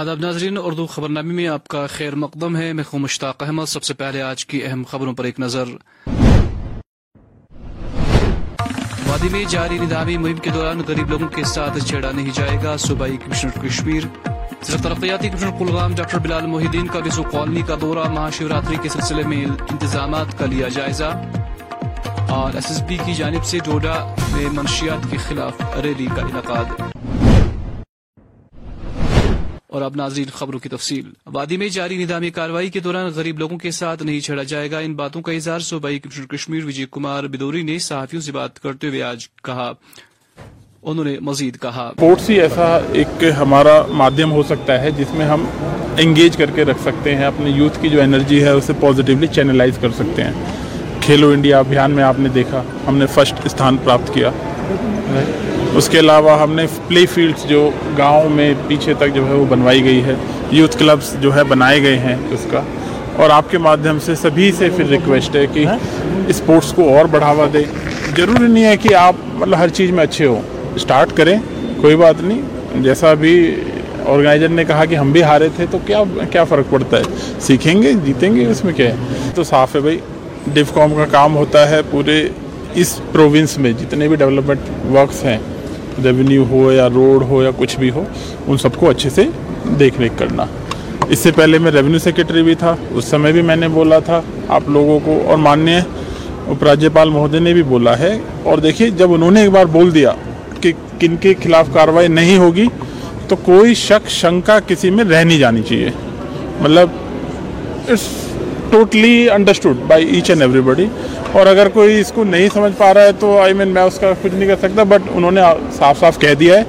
آداب ناظرین، اردو خبر نامے میں آپ کا خیر مقدم ہے۔ میں خوں مشتاق احمد۔ سب سے پہلے آج کی اہم خبروں پر ایک نظر۔ وادی میں جاری ندامی مہم کے دوران غریب لوگوں کے ساتھ چھیڑا نہیں جائے گا۔ صوبائی کمشنر کشمیر۔ ضلع ترقیاتی کمشنر کلگام ڈاکٹر بلال محی الدین کا بسو کالونی کا دورہ۔ مہاشیوراتری کے سلسلے میں انتظامات کا لیا جائزہ۔ اور ایس ایس بی کی جانب سے ڈوڈا میں منشیات کے خلاف ریلی کا انعقاد۔ اور اب ناظرین خبروں کی تفصیل۔ وادی میں جاری ندامی کاروائی کے دوران غریب لوگوں کے ساتھ نہیں چھڑا جائے گا۔ ان باتوں کا اظہار صوبائی کمشنر کشمیر وجے کمار بدوری نے صحافیوں سے بات کرتے ہوئے آج کہا۔ انہوں نے مزید کہا۔ اسپورٹس ہی ایسا ایک ہمارا مادھیم ہو سکتا ہے جس میں ہم انگیج کر کے رکھ سکتے ہیں اپنے یوتھ کی جو انرجی ہے اسے پازیٹیولی چینلائز کر سکتے ہیں۔ کھیلو انڈیا ابھیان میں آپ نے دیکھا، ہم نے فرسٹ استھان پراپت کیا۔ اس کے علاوہ ہم نے پلے فیلڈز جو گاؤں میں پیچھے تک جو ہے وہ بنوائی گئی ہے یوتھ کلبز جو ہے بنائے گئے ہیں اس کا۔ اور آپ کے مادھیم سے سبھی سے پھر ریکویسٹ ہے کہ اسپورٹس کو اور بڑھاوا دے۔ ضروری نہیں ہے کہ آپ مطلب ہر چیز میں اچھے ہوں۔ اسٹارٹ کریں، کوئی بات نہیں۔ جیسا بھی آرگنائزر نے کہا کہ ہم بھی ہارے تھے تو کیا کیا فرق پڑتا ہے؟ سیکھیں گے، جیتیں گے، اس میں کیا ہے؟ تو صاف ہے بھائی ڈیف کام کا کام ہوتا ہے پورے اس پروونس میں جتنے بھی ڈیولپمنٹ ورکس ہیں، ریونیو ہو یا روڈ ہو یا کچھ بھی ہو، ان سب کو اچھے سے دیکھ ریکھ کرنا۔ اس سے پہلے میں ریونیو سیکرٹری بھی تھا، اس سمے بھی میں نے بولا تھا، آپ لوگوں کو اور ماننیہ اپ راجیپال مہودے نے بھی بولا ہے۔ اور دیکھیے، جب انہوں نے ایک بار بول دیا کہ کن کے خلاف کاروائی نہیں ہوگی، تو کوئی شک، شنکا کسی میں رہ نہیں جانی چاہیے۔ مطلب it's totally understood by each and everybody اور اگر کوئی اس کو نہیں سمجھ پا رہا ہے تو آئی مین میں اس کا کچھ نہیں کر سکتا بٹ انہوں نے صاف صاف کہہ دیا ہے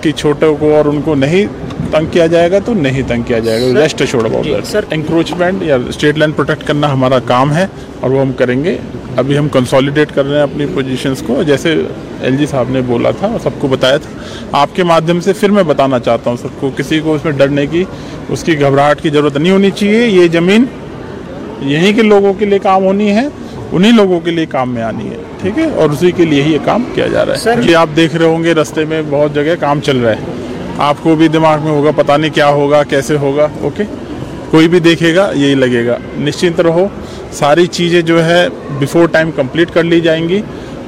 کہ چھوٹوں کو اور ان کو نہیں تنگ کیا جائے گا تو نہیں تنگ کیا جائے گا۔ ریسٹ چھوڑ سر انکروچمنٹ یا اسٹیٹ لائن پروٹیکٹ کرنا ہمارا کام ہے اور وہ ہم کریں گے۔ ابھی ہم کنسالیڈیٹ کر رہے ہیں اپنی پوزیشنس کو۔ جیسے ایل جی صاحب نے بولا تھا اور سب کو بتایا تھا۔ آپ کے مادھیم سے پھر میں بتانا چاہتا ہوں سب کو کسی کو اس میں ڈرنے کی اس کی گھبراہٹ کی ضرورت نہیں ہونی چاہیے۔ یہ زمین یہیں کے لوگوں کے لیے کام ہونی ہے۔ انہی لوگوں کے لیے کام میں آنی ہے ٹھیک ہے؟ اور اسی کے لیے ہی یہ کام کیا جا رہا ہے۔ یہ آپ دیکھ رہے ہوں گے رستے میں بہت جگہ کام چل رہا ہے۔ آپ کو بھی دماغ میں ہوگا پتہ نہیں کیا ہوگا کیسے ہوگا اوکے؟ کوئی بھی دیکھے گا یہی لگے گا۔ نشچنت رہو ساری چیزیں جو ہے بیفور ٹائم کمپلیٹ کر لی جائیں گی۔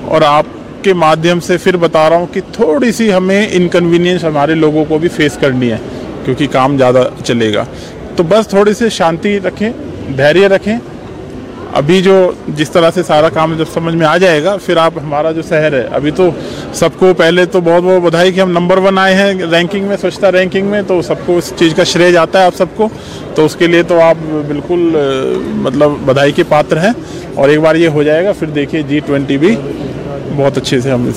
اور آپ کے مادھیم سے پھر بتا رہا ہوں کہ تھوڑی سی ہمیں انکنوینئنس ہمارے لوگوں کو بھی فیس کرنی ہے کیونکہ کام زیادہ چلے گا۔ تو بس تھوڑی سی شانتی رکھیں دھیریہ رکھیں۔ ابھی جو جس طرح سے سارا کام جب سمجھ میں آ جائے گا، پھر آپ ہمارا جو شہر ہے، ابھی تو سب کو پہلے تو بہت بہت بدھائی کہ ہم نمبر ون آئے ہیں رینکنگ میں سوچتا رینکنگ میں، تو سب کو اس چیز کا شرے جاتا ہے آپ سب کو۔ تو اس کے لیے تو آپ بالکل مطلب بدھائی کے پاتر ہیں۔ اور ایک بار یہ ہو جائے گا، پھر دیکھیے جی ٹوینٹی بھی بہت اچھے سے ہم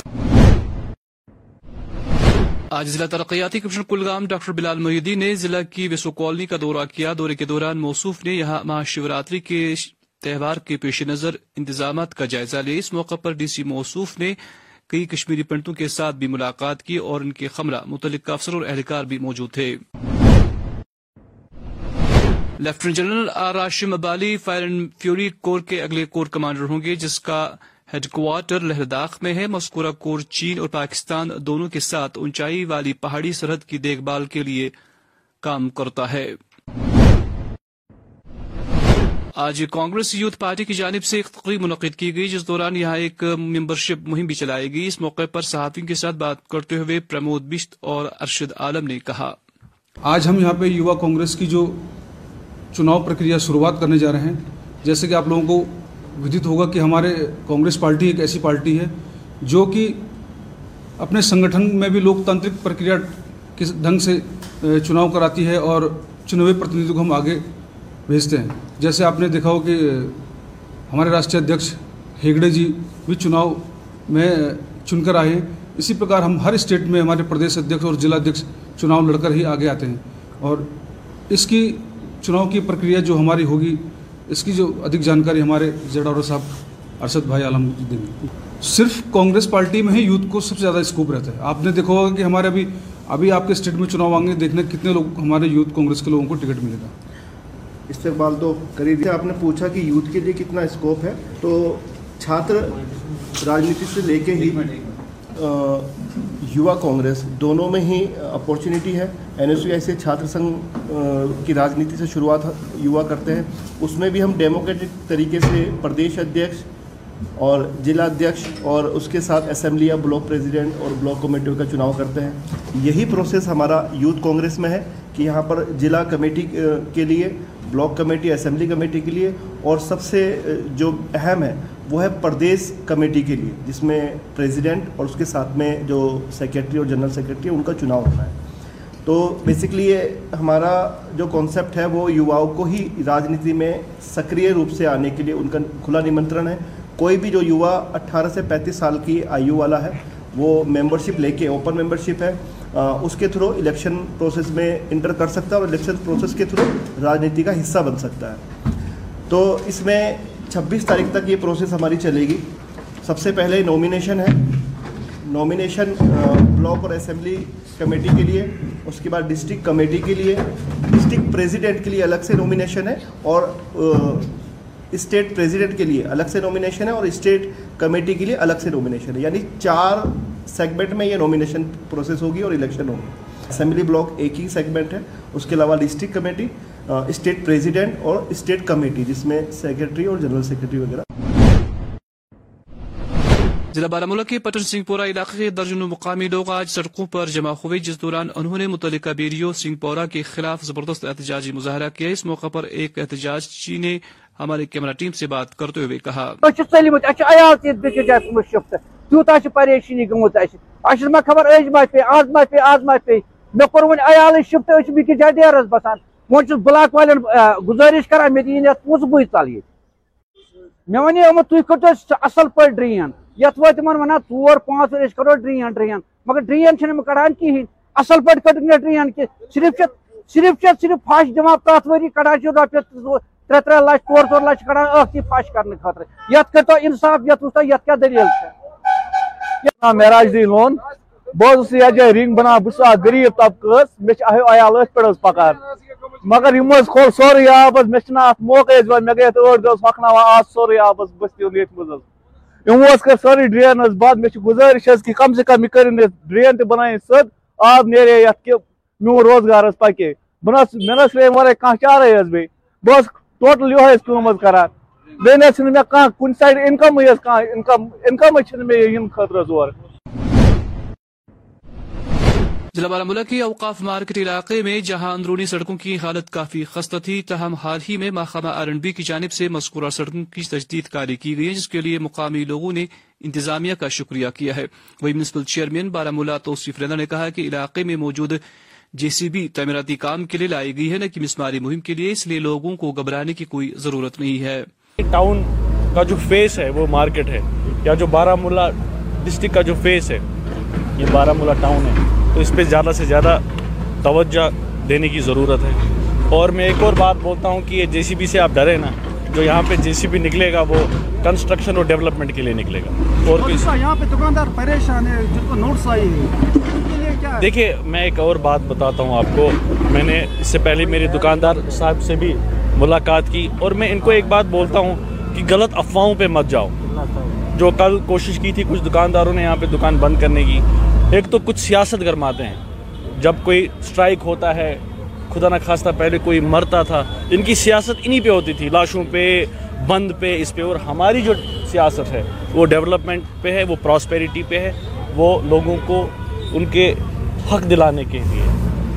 آج ضلع ترقیاتی کمشنر کلگام ڈاکٹر بلال محدین نے ضلع کی وسو کالونی کا دورہ کیا۔ دورے کے دوران موصوف نے یہاں مہاشیوراتری کے تہوار کے پیش نظر انتظامات کا جائزہ لیا اس موقع پر ڈی سی موصوف نے کئی کشمیری پنڈتوں کے ساتھ بھی ملاقات کی اور ان کے خمرہ متعلق افسر اور اہلکار بھی موجود تھے۔ Lieutenant general Rashim Bali fire and fury corps کے اگلے کور کمانڈر ہوں گے، جس کا ہیڈ کوارٹر لہرداخ میں ہے۔ مذکورہ کور چین اور پاکستان دونوں کے ساتھ اونچائی والی پہاڑی سرحد کی دیکھ بھال کے لیے کام کرتا ہے۔ آج کانگریس یوتھ پارٹی کی جانب سے ایک تقریب منعقد کی گئی، جس دوران یہاں ایک ممبرشپ مہم بھی چلائی گئی۔ اس موقع پر صحافیوں کے ساتھ بات کرتے ہوئے پرمود بشت اور ارشد عالم نے کہا۔ آج ہم یہاں پہ یوا کانگریس کی جو چناؤ پرکریا شروعات کرنے جا رہے ہیں، جیسے کہ آپ لوگوں کو ودت ہوگا کہ ہمارے کانگریس پارٹی ایک ایسی پارٹی ہے جو کہ اپنے سنگٹھن میں بھی لوکتانترک پرکریا کس ڈھنگ سے چناؤ کراتی ہے اور چنوے پرتنیدھوں کو ہم آگے بھیجتے ہیں۔ جیسے آپ نے دیکھا ہو کہ ہمارے راشٹریہ ادھیش ہیگڑے جی بھی چناؤ میں چن کر آئے ہیں۔ اسی پرکار ہم ہر اسٹیٹ میں ہمارے پردیش ادھیش اور ضلع ادھیش چناؤ لڑ کر ہی آگے آتے ہیں۔ اور اس کی چناؤ کی پرکریا جو ہماری ہوگی، اس کی جو ادھک جانکاری ہمارے زیڈاورا صاحب ارشد بھائی عالم جی دیں گے۔ صرف کانگریس پارٹی میں ہی یوتھ کو سب سے زیادہ اسکوپ رہتا ہے۔ آپ نے دیکھا ہوگا کہ ہمارے ابھی ابھی آپ کے اسٹیٹ میں چناؤ آئیں گے دیکھنے کتنے لوگ، ہمارے یوتھ کانگریس کے لوگوں کو ٹکٹ ملے گا۔ استقبال تو کری دیا آپ نے پوچھا کہ یوتھ کے لیے کتنا اسکوپ ہے؟ تو چھاتر راجنیتی سے لے کے ہی یوا کانگریس، دونوں میں ہی اپورچونیٹی ہے۔ این ایس یو ایسے چھاتر سنگھ کی راجنیتی سے شروعات یوا کرتے ہیں۔ اس میں بھی ہم ڈیموکریٹک طریقے سے پردیش ادھیش اور ضلع ادھیکش اور اس کے ساتھ اسمبلی یا بلاک پریزیڈنٹ اور بلاک کمیٹیوں کا چناؤ کرتے ہیں۔ یہی پروسیس ہمارا یوتھ کانگریس میں ہے کہ یہاں پر ضلع کمیٹی کے لیے، بلاک کمیٹی، اسمبلی کمیٹی کے لیے اور سب سے جو اہم ہے، وہ ہے پردیس کمیٹی کے لیے، جس میں پریزیڈنٹ اور اس کے ساتھ میں جو سیکریٹری اور جنرل سیکریٹری ان کا چناؤ ہونا ہے۔ تو بیسکلی یہ ہمارا جو کانسیپٹ ہے، وہ یوواؤں کو ہی راجنیتی میں سکری روپ سے آنے کے لیے ان کا کھلا نمنترن ہے۔ کوئی بھی جو یوہ اٹھارہ سے پینتیس سال کی آیو والا ہے، وہ ممبرشپ لے کے اوپن ممبرشپ ہے۔ اس کے تھرو الیکشن پروسیس میں انٹر کر سکتا ہے اور الیکشن پروسیس کے تھرو راجنیتی کا حصہ بن سکتا ہے۔ تو اس میں چھبیس تاریخ تک یہ پروسیس ہماری چلے گی۔ سب سے پہلے نومینیشن ہے۔ نومینیشن بلاک اور اسمبلی کمیٹی کے لیے، اس کے بعد ڈسٹرک کمیٹی کے لیے۔ ڈسٹرک پریزیڈنٹ کے لیے الگ سے نومینیشن ہے اور اسٹیٹ پریزیڈنٹ کے لیے الگ سے نومینیشن ہے اور اسٹیٹ کمیٹی کے لیے الگ سے نومینیشن ہے یعنی چار سیگمنٹ میں یہ نومینیشن پروسیس ہوگی اور الیکشن ہوگی۔ اسمبلی بلاک ایک ہی سیگمنٹ ہے، اس کے علاوہ ڈسٹرکٹ کمیٹی اسٹیٹ پریزیڈنٹ اور اسٹیٹ کمیٹی جس میں سیکرٹری اور جنرل سیکرٹری وغیرہ۔ ضلع بارہ کے پٹن سنگھ پورہ علاقے کے درجنوں مقامی لوگ آج سڑکوں پر جمع ہوئے، جس دوران انہوں نے متعلقہ بیریو سنگھ پورہ کے خلاف زبردست احتجاجی مظاہرہ کیا۔ اس موقع پر ایک احتجاج چینے ژٔلمٕتۍ اَسہِ چھِ عیال تہِ ییٚتہِ بِچِرۍ اَسہِ شِفٹ تیوٗتاہ چھِ پریشٲنی گٔمٕژ اَسہِ۔ ما خبر أزۍ ما پیٚیہِ، آز ما پیٚیہِ، آز ما پیٚیہِ۔ مےٚ کوٚر وۄنۍ عیالٕے شِفٹ، أسۍ چھِ بیٚکِس جایہِ ڈیرَس بَسان۔ وۄنۍ چھُس بٕلاک والٮ۪ن گُزٲرِش کران، مےٚ دِیِن یَتھ پونٛسہٕ بٕے ژَلہٕ ییٚتہِ۔ مےٚ وَنے یِمو، تُہۍ کٔرۍتو سُہ اَصٕل پٲٹھۍ ڈرٛین۔ یَتھ وٲتۍ تِمن وَنان ژور، پانٛژھ أسۍ کَرو مگر ڈرٛین چھِنہٕ یِم کَڑان کِہیٖنۍ۔ اَصٕل پٲٹھۍ کٔرٕکھ نہٕ ڈرٛین کینٛہہ صرف چھِ صرف چھِ، صرف پھش دِوان پرٛٮ۪تھ ؤری کَڑان چھِ رۄپیہِ ترٛےٚ ترٛےٚ لَچھ ژور ژور لَچھ کَڑان ٲکھتی پھش کرنہٕ خٲطرٕ یَتھ کٔرۍتو اِنصاف یَتھ وٕچھتو یَتھ کیٛاہ دٔلیٖل چھےٚ معراج دی لون۔ بہٕ اوسُس یتھ جایہِ رِنگ بناوان بہٕ چھُس اکھ غریٖب طبقہٕ حظ مےٚ چھِ عیال أتھۍ پٮ۪ٹھ حظ مگر یِمو حظ کھول سورُے آب حظ مےٚ چھِنہٕ اَتھ موقعے حظ یِوان مےٚ گٔے اَتھ ٲٹھ دۄہ حظ ہۄکھناوان آز سورُے آب حظ بٔستی ہُنٛد منٛز حظ یِمو حظ کٔر سٲرٕے ڈرٛین حظ بنٛد مےٚ چھِ گُزٲرِش حظ کہِ کم سے کم یہِ کٔرِنۍ یَتھ ڈرٛین تہِ آب نیرے یَتھ کہِ میون روزگار حظ پَکے بہٕ نہ حظ مےٚ نہ حظ چھُنہٕ وَرٲے کانٛہہ چارَے حظ بیٚیہِ بہٕ حظ ٹوٹل یہ کم کران بیٚیہِ نہ چھُنہٕ مےٚ کانٛہہ کُنہِ سایڈٕ اِنکَمٕے حظ کانٛہہ اِنکَم اِنکَمٕے ضلع بارہ کے اوقاف مارکیٹ علاقے میں جہاں اندرونی سڑکوں کی حالت کافی خستہ تھی تاہم حال ہی میں محکمہ آر این بی کی جانب سے مذکورہ سڑکوں کی تجدید کاری کی گئی ہے جس کے لیے مقامی لوگوں نے انتظامیہ کا شکریہ کیا ہے وہی میونسپل چیئرمین بارہ ملا توصیف رضا نے کہا کہ علاقے میں موجود جے سی بی تعمیراتی کام کے لیے لائی گئی ہے نہ کہ مسماری مہم کے لیے اس لیے لوگوں کو گھبرانے کی کوئی ضرورت نہیں ہے۔ ٹاؤن کا جو فیس ہے وہ مارکیٹ ہے یا جو بارہ مولہ ڈسٹک کا جو فیس ہے یہ بارہ ملا ٹاؤن ہے۔ تو اس پہ زیادہ سے زیادہ توجہ دینے کی ضرورت ہے۔ اور میں ایک اور بات بولتا ہوں کہ یہ جے سی بی سے آپ ڈرے نا جو یہاں پہ جے سی بی نکلے گا وہ کنسٹرکشن اور ڈیولپمنٹ کے لیے نکلے گا۔ اور یہاں پہ دکاندار پریشان ہے جن کو نوٹس آئی ہے۔ دیکھیے میں ایک اور بات بتاتا ہوں آپ کو۔ میں نے اس سے پہلے میری دکاندار صاحب سے بھی ملاقات کی اور میں ان کو ایک بات بولتا ہوں کہ غلط افواہوں پہ مت جاؤ۔ جو کل کوشش کی تھی کچھ دکانداروں نے یہاں پہ دکان بند کرنے کی ایک تو کچھ سیاست گرماتے ہیں۔ جب کوئی سٹرائک ہوتا ہے خدا نہ خواستہ پہلے کوئی مرتا تھا ان کی سیاست انہی پہ ہوتی تھی لاشوں پہ بند پہ اس پہ۔ اور ہماری جو سیاست ہے وہ ڈیولپمنٹ پہ ہے وہ پراسپیریٹی پہ ہے۔ وہ لوگوں کو ان کے حق دلانے کے لیے۔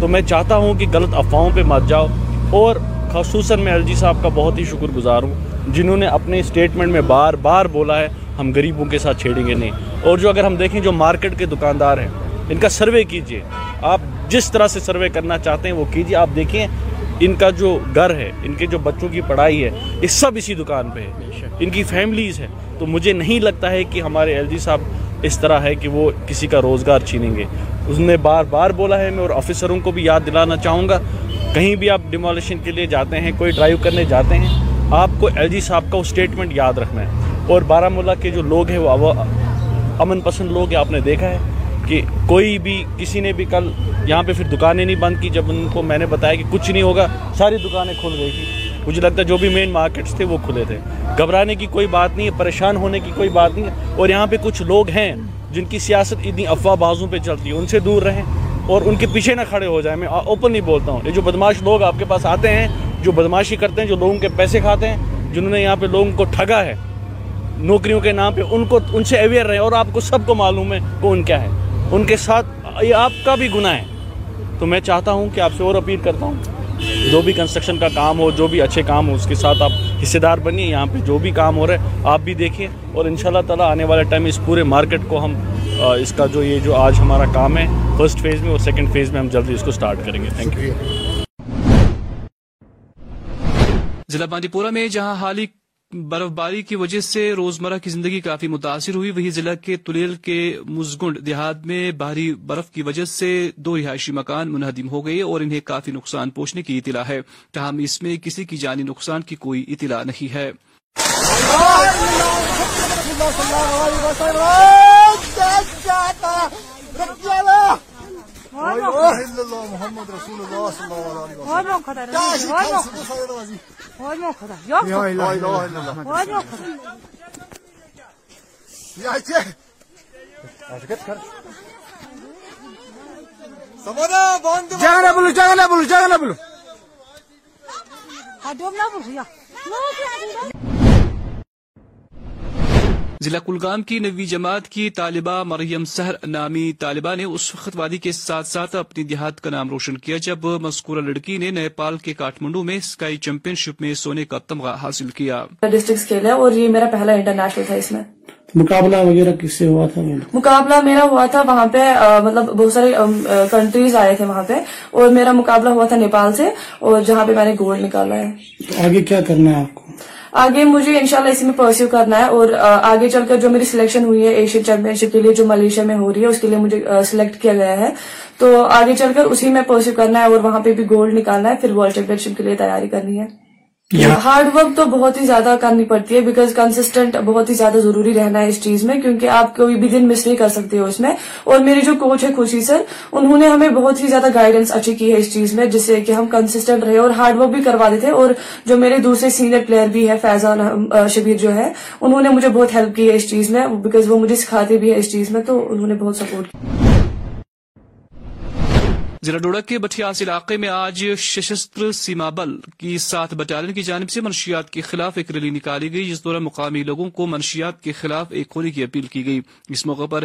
تو میں چاہتا ہوں کہ غلط افواہوں پہ مت جاؤ اور خصوصاً میں ایل جی صاحب کا بہت ہی شکر گزار ہوں جنہوں نے اپنے اسٹیٹمنٹ میں بار بار بولا ہے ہم غریبوں کے ساتھ چھیڑیں گے نہیں۔ اور جو اگر ہم دیکھیں جو مارکیٹ کے دکاندار ہیں ان کا سروے کیجیے۔ آپ جس طرح سے سروے کرنا چاہتے ہیں وہ کیجیے۔ آپ دیکھیں ان کا جو گھر ہے ان کے جو بچوں کی پڑھائی ہے یہ سب اسی دکان پہ ہے۔ ان کی فیملیز ہیں۔ تو مجھے نہیں لگتا ہے کہ ہمارے ایل جی صاحب اس طرح ہے کہ وہ کسی کا روزگار چھینیں گے۔ اس نے بار بار بولا ہے، میں اور آفیسروں کو بھی یاد دلانا چاہوں گا۔ کہیں بھی آپ ڈیمولیشن کے لیے جاتے ہیں، کوئی ڈرائیو کرنے جاتے ہیں، آپ کو ایل جی صاحب کا وہ سٹیٹمنٹ یاد رکھنا ہے۔ اور بارہ مولہ کے جو لوگ ہیں، وہ امن پسند لوگ ہیں، آپ نے دیکھا ہے کہ کوئی بھی، کسی نے بھی کل یہاں پہ پھر دکانیں نہیں بند کی۔ جب ان کو میں نے بتایا کہ کچھ نہیں ہوگا، ساری دکانیں کھل گئی تھی مجھے لگتا ہے جو بھی مین مارکیٹس تھے وہ کھلے تھے۔ گھبرانے کی کوئی بات نہیں ہے، پریشان ہونے کی کوئی بات نہیں ہے۔ اور یہاں پہ کچھ لوگ ہیں جن کی سیاست اتنی افواہ بازوں پہ چلتی ہے، ان سے دور رہیں اور ان کے پیچھے نہ کھڑے ہو جائیں۔ میں اوپنلی بولتا ہوں، یہ جو بدماش لوگ آپ کے پاس آتے ہیں، جو بدماشی کرتے ہیں، جو لوگوں کے پیسے کھاتے ہیں، جنہوں نے یہاں پہ لوگوں کو ٹھگا ہے، نوکریوں کے نام پہ ان کو، ان سے اویئر رہیں اور آپ کو سب کو معلوم ہے کون کیا ہے۔ ان کے ساتھ یہ آپ کا بھی گناہ ہے۔ تو میں چاہتا ہوں کہ آپ سے اور اپیل کرتا ہوں۔ جو بھی کنسٹرکشن کا کام ہو جو بھی اچھے کام ہو اس کے ساتھ آپ حصے دار بنیے یہاں پہ جو بھی کام ہو رہا ہے آپ بھی دیکھیں۔ اور ان شاء اللہ تعالیٰ آنے والے ٹائم اس پورے مارکیٹ کو ہم اس کا جو یہ جو آج ہمارا کام ہے فرسٹ فیز میں اور سیکنڈ فیز میں ہم جلدی اس کو سٹارٹ کریں گے۔ تھینک یو ضلع بانڈی پورہ میں جہاں حالی برف باری کی وجہ سے روزمرہ کی زندگی کافی متاثر ہوئی وہی ضلع کے تلیل کے مزگنڈ دیہات میں بھاری برف کی وجہ سے دو رہائشی مکان منہدم ہو گئے اور انہیں کافی نقصان پہنچنے کی اطلاع ہے تاہم اس میں کسی کی جانی نقصان کی کوئی اطلاع نہیں ہے اللہ! اللہ! اللہ! وای الله محمد رسول الله صلی جگہ نہ بولو جگہ نہ بولو نہ بولو. ضلع کلگام کی نوی جماعت کی طالبہ مریم سہر نامی طالبہ نے اس وقت وادی کے ساتھ ساتھ اپنی دیہات کا نام روشن کیا جب مذکورہ لڑکی نے نیپال کے کاٹمنڈو میں اسکائی چیمپئن شپ میں سونے کا تمغہ حاصل کیا۔ ڈسٹرکٹ کھیلا اور یہ میرا پہلا انٹرنیشنل تھا اس میں۔ مقابلہ وغیرہ کس سے ہوا تھا؟ مقابلہ میرا ہوا تھا وہاں پہ مطلب بہت سارے کنٹریز آئے تھے وہاں پہ۔ اور میرا مقابلہ ہوا تھا نیپال سے اور جہاں پہ میں نے گولڈ نکالا ہے۔ آگے کیا کرنا ہے آپ کو؟ آگے مجھے انشاءاللہ اسی میں پرسیو کرنا ہے اور آگے چل کر جو میری سلیکشن ہوئی ہے ایشین چیمپئن شپ کے لیے جو ملیشیا میں ہو رہی ہے اس کے لیے مجھے سلیکٹ کیا گیا ہے۔ تو آگے چل کر اسی میں پرسیو کرنا ہے اور وہاں پہ بھی گولڈ نکالنا ہے، پھر ورلڈ چیمپئن شپ کے لیے تیاری کرنی ہے۔ ہارڈ ورک تو بہت ہی زیادہ کرنی پڑتی ہے بیکاز کنسسٹنٹ بہت ہی زیادہ ضروری رہنا ہے اس چیز میں کیونکہ آپ کوئی بھی دن مس نہیں کر سکتے ہو اس میں اور میری جو کوچ ہے خوشی سر، انہوں نے ہمیں بہت ہی زیادہ گائیڈنس اچھی کی ہے اس چیز میں جس سے کہ ہم کنسسٹنٹ رہے اور ہارڈ ورک بھی کروا دیتے اور جو میرے دوسرے سینئر پلیئر بھی ہے فیضان شبیر جو ہے انہوں نے مجھے بہت ہیلپ کی ہے اس چیز میں بیکاز وہ مجھے سکھاتے بھی ہے اس چیز میں تو انہوں نے بہت سپورٹ کیا ضلع ڈوڑا کے بٹھیاس علاقے میں آج سشستر سیما بل کی سات بٹالین کی جانب سے منشیات کے خلاف ایک ریلی نکالی گئی، جس دوران مقامی لوگوں کو منشیات کے خلاف ایک ہونے کی اپیل کی گئی۔ اس موقع پر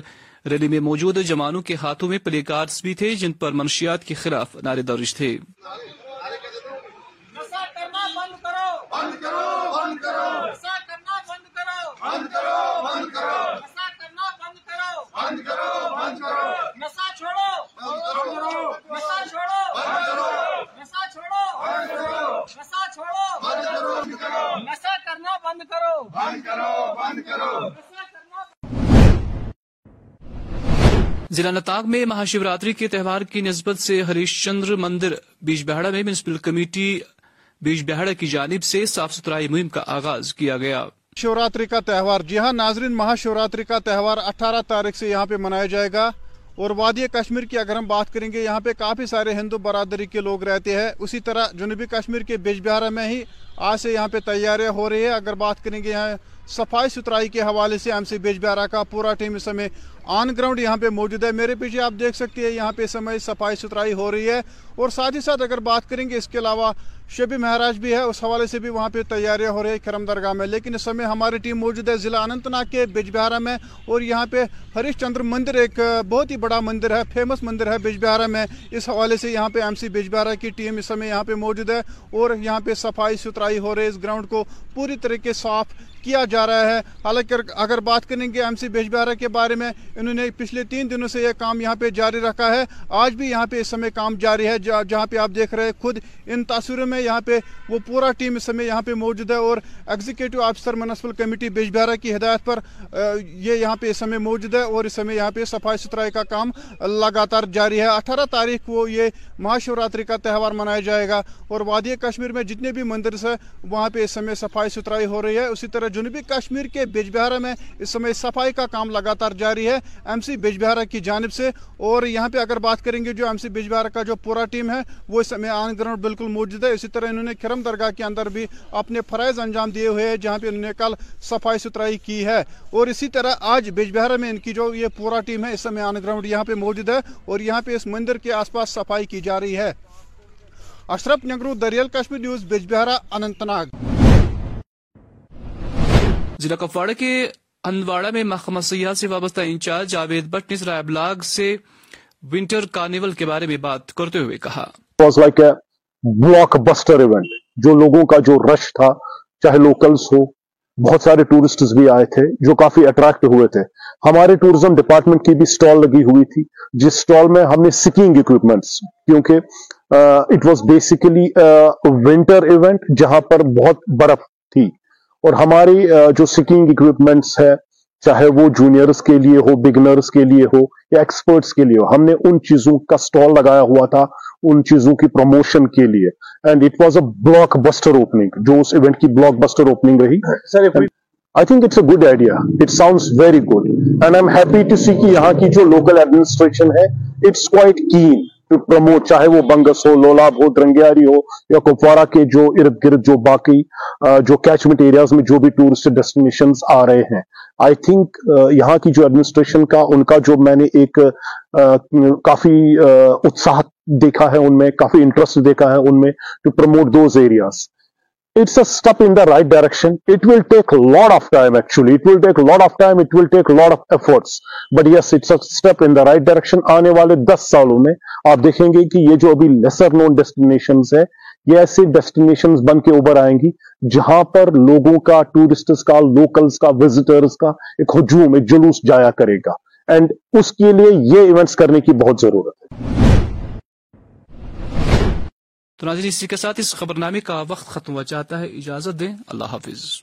ریلی میں موجود جوانوں کے ہاتھوں میں پلے کارڈز بھی تھے، جن پر منشیات کے خلاف نعرے درج تھے۔ ضلع میں مہا شیوراتری کے تہوار کی نسبت سے ہریش چندر مندر بیج بہڑا میں میونسپل کمیٹی بیج بہڑا کی جانب سے صاف ستھرائی مہم کا آغاز کیا گیا۔ شیوراتری کا تہوار جی ہاں ناظرین مہا شیوراتری کا تہوار اٹھارہ تاریخ سے یہاں پہ منایا جائے گا اور وادی کشمیر کی اگر ہم بات کریں گے، یہاں پہ کافی سارے ہندو برادری کے لوگ رہتے ہیں۔ اسی طرح جنوبی کشمیر کے بیج بہارا میں ہی آج سے یہاں پہ تیاریاں ہو رہی ہے اگر بات کریں گے یہاں صفائی ستھرائی کے حوالے سے ایم سی بیج بہرا کا پورا ٹیم اس سمے آن گراؤنڈ یہاں پہ موجود ہے۔ میرے پیچھے آپ دیکھ سکتے ہیں، یہاں پہ اس سمے صفائی ستھرائی ہو رہی ہے۔ اور ساتھ ہی ساتھ اگر بات کریں گے اس کے علاوہ شبی مہراج بھی ہے، اس حوالے سے بھی وہاں پہ تیاریاں ہو رہی ہیں کرم درگاہ میں۔ لیکن اس سمے ہماری ٹیم موجود ہے، ضلع اننت ناگ کے بج بہارا میں۔ اور یہاں پہ ہریش چندر مندر ایک بہت ہی بڑا مندر ہے فیمس مندر ہے بج بہارا میں۔ اس حوالے سے یہاں پہ ایم سی بج بہارا کی ٹیم اس سمے یہاں پہ موجود ہے۔ اور یہاں پہ صفائی ستھرائی ہو رہی ہے، اس گراؤنڈ کو پوری طریقے صاف کیا جا رہا ہے۔ حالانکہ اگر بات کریں گے ایم سی بیج بہارا کے بارے میں، انہوں نے پچھلے تین دنوں سے یہ کام یہاں پہ جاری رکھا ہے۔ آج بھی یہاں پہ اس سمے کام جاری ہے جہاں پہ آپ دیکھ رہے ہیں، خود ان تاثروں میں سمے یہاں پہ وہ پورا ٹیم اس سمے یہاں پہ موجود ہے اور executive officer municipal committee Bijbehara کی ہدایت پر یہ یہاں پہ اس سمے موجود ہے اور اس سمے یہاں پہ صفائی ستھرائی کا کام لگاتار جاری ہے۔ اٹھارہ تاریخ کو یہ مہاشوراتری کا تہوار منایا جائے گا اور وادی کشمیر میں جتنے بھی مندر ہیں، وہاں پہ اس سمے صفائی ستھرائی ہو رہی ہے۔ اسی طرح جنوبی کشمیر کے بیج بہارا میں اس سمے صفائی کا کام لگاتار جاری ہے۔ ایم سی بیج بہارا کی جانب سے اور یہاں پہ اگر بات کریں گے جو ایم سی بیج بہارا کا جو پورا ٹیم ہے، وہ اس سمے آن گراؤنڈ بالکل موجود ہے۔ اسی طرح انہوں نے کرم درگاہ کے اندر بھی اپنے فرائض انجام دیے ہوئے ہیں جہاں پہ انہوں نے کل صفائی ستھرائی کی ہے۔ اور اسی طرح آج بیج بہرہ میں ان کی جو یہ پورا ٹیم ہے اس سمے آن گراؤنڈ یہاں پہ موجود ہے اور یہاں پہ اس مندر کے آس پاس صفائی کی جا رہی ہے۔ اشرف نگرو دریال کشمیر نیوز بیج بہرہ اننت ناگ۔ ضلع کپواڑہ کے ہندواڑہ میں محکمہ سیاح سے وابستہ انچارج جاوید بٹ نے سرائے ابلاغ سے ونٹر کارنیول کے بارے میں بات کرتے ہوئے کہا۔ بلاک بسٹر ایونٹ جو لوگوں کا جو رش تھا چاہے لوکلز ہو بہت سارے ٹورسٹس بھی آئے تھے جو کافی اٹریکٹ ہوئے تھے۔ ہمارے ٹورزم ڈپارٹمنٹ کی بھی سٹال لگی ہوئی تھی جس سٹال میں ہم نے سکینگ اکوپمنٹس کیونکہ it was basically winter event جہاں پر بہت برف تھی۔ اور ہماری uh, جو سکینگ اکوپمنٹس ہے چاہے وہ جونیئرز کے لیے ہو بگنرز کے لیے ہو یا ایکسپرٹس کے لیے ہو ہم نے ان چیزوں کا سٹال لگایا ہوا تھا۔ ان چیزوں کی پروموشن کے لیے. And it was a blockbuster opening جو اس ایونٹ کی بلاک بسٹر اوپننگ رہی I think it's a good idea it sounds very good and I am happy to see کہ یہاں کی جو لوکل ایڈمنسٹریشن ہے اٹس کوائٹ کین پروموٹ چاہے وہ بنگس ہو، لولاب ہو، درنگیاری ہو، یا کپوارہ کے جو ارد گرد، جو باقی جو کیچمنٹ ایریاز میں جو بھی ٹورسٹ ڈیسٹینیشنز آ رہے ہیں۔ آئی تھنک یہاں کی جو ایڈمنسٹریشن کا، ان کا جو میں نے ایک کافی اتساہ دیکھا ہے ان میں، کافی انٹرسٹ دیکھا ہے ان میں to promote those areas it's a step in the right direction it will take lot of time actually it will take lot of time it will take lot of efforts but yes it's step in the right direction آنے والے دس سالوں میں آپ دیکھیں گے کہ یہ جو ابھی لیسر نون ڈیسٹینیشن ہے یہ ایسے ڈیسٹیشن بن کے اوبر آئیں گی جہاں پر لوگوں کا ٹورسٹ کا لوکلس کا وزٹرس کا ایک ہجوم، ایک جلوس جایا کرے گا. اینڈ اس کے لیے یہ ایونٹس کرنے کی بہت ضرورت ہے۔ تو ناظرین، اسی کے ساتھ اس خبرنامے کا وقت ختم ہوا چاہتا ہے۔ اجازت دیں۔ اللہ حافظ۔